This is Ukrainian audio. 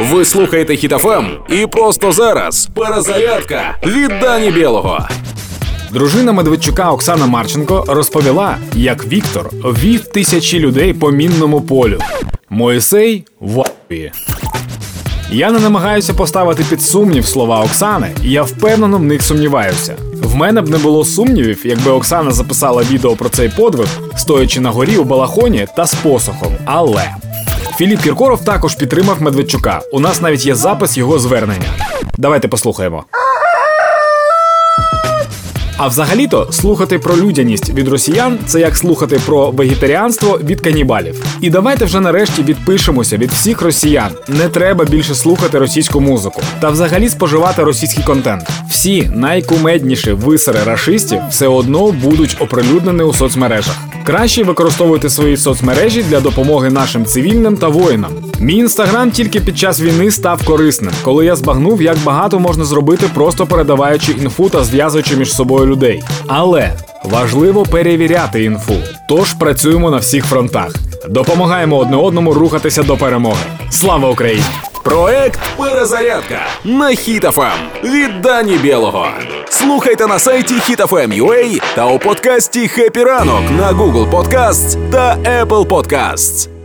Ви слухаєте Хітофем і просто зараз перезарядка від Дані Білого. Дружина Медведчука Оксана Марченко розповіла, як Віктор вів тисячі людей по мінному полю. Моїсей ваює. Я не намагаюся поставити під сумнів слова Оксани, і я впевнено в них сумніваюся. В мене б не було сумнівів, якби Оксана записала відео про цей подвиг, стоячи на горі у балахоні та з посохом. Але Філіп Кіркоров також підтримав Медведчука. У нас навіть є запис його звернення. Давайте послухаємо. А взагалі-то слухати про людяність від росіян це як слухати про вегетаріанство від канібалів. І давайте вже нарешті відпишемося від всіх росіян. Не треба більше слухати російську музику та взагалі споживати російський контент. Всі найкумедніші висери рашистів все одно будуть оприлюднені у соцмережах. Краще використовуйте свої соцмережі для допомоги нашим цивільним та воїнам. Мій інстаграм тільки під час війни став корисним, коли я збагнув, як багато можна зробити, просто передаваючи інфу та зв'язуючи між собою людей. Але важливо перевіряти інфу. Тож працюємо на всіх фронтах. Допомагаємо одне одному рухатися до перемоги. Слава Україні! Проект Перезарядка на Хітофем від Дані Білого. Слухайте на сайті HitFM.ua та у подкасті «Хеппі ранок» на Google Podcasts та Apple Podcasts.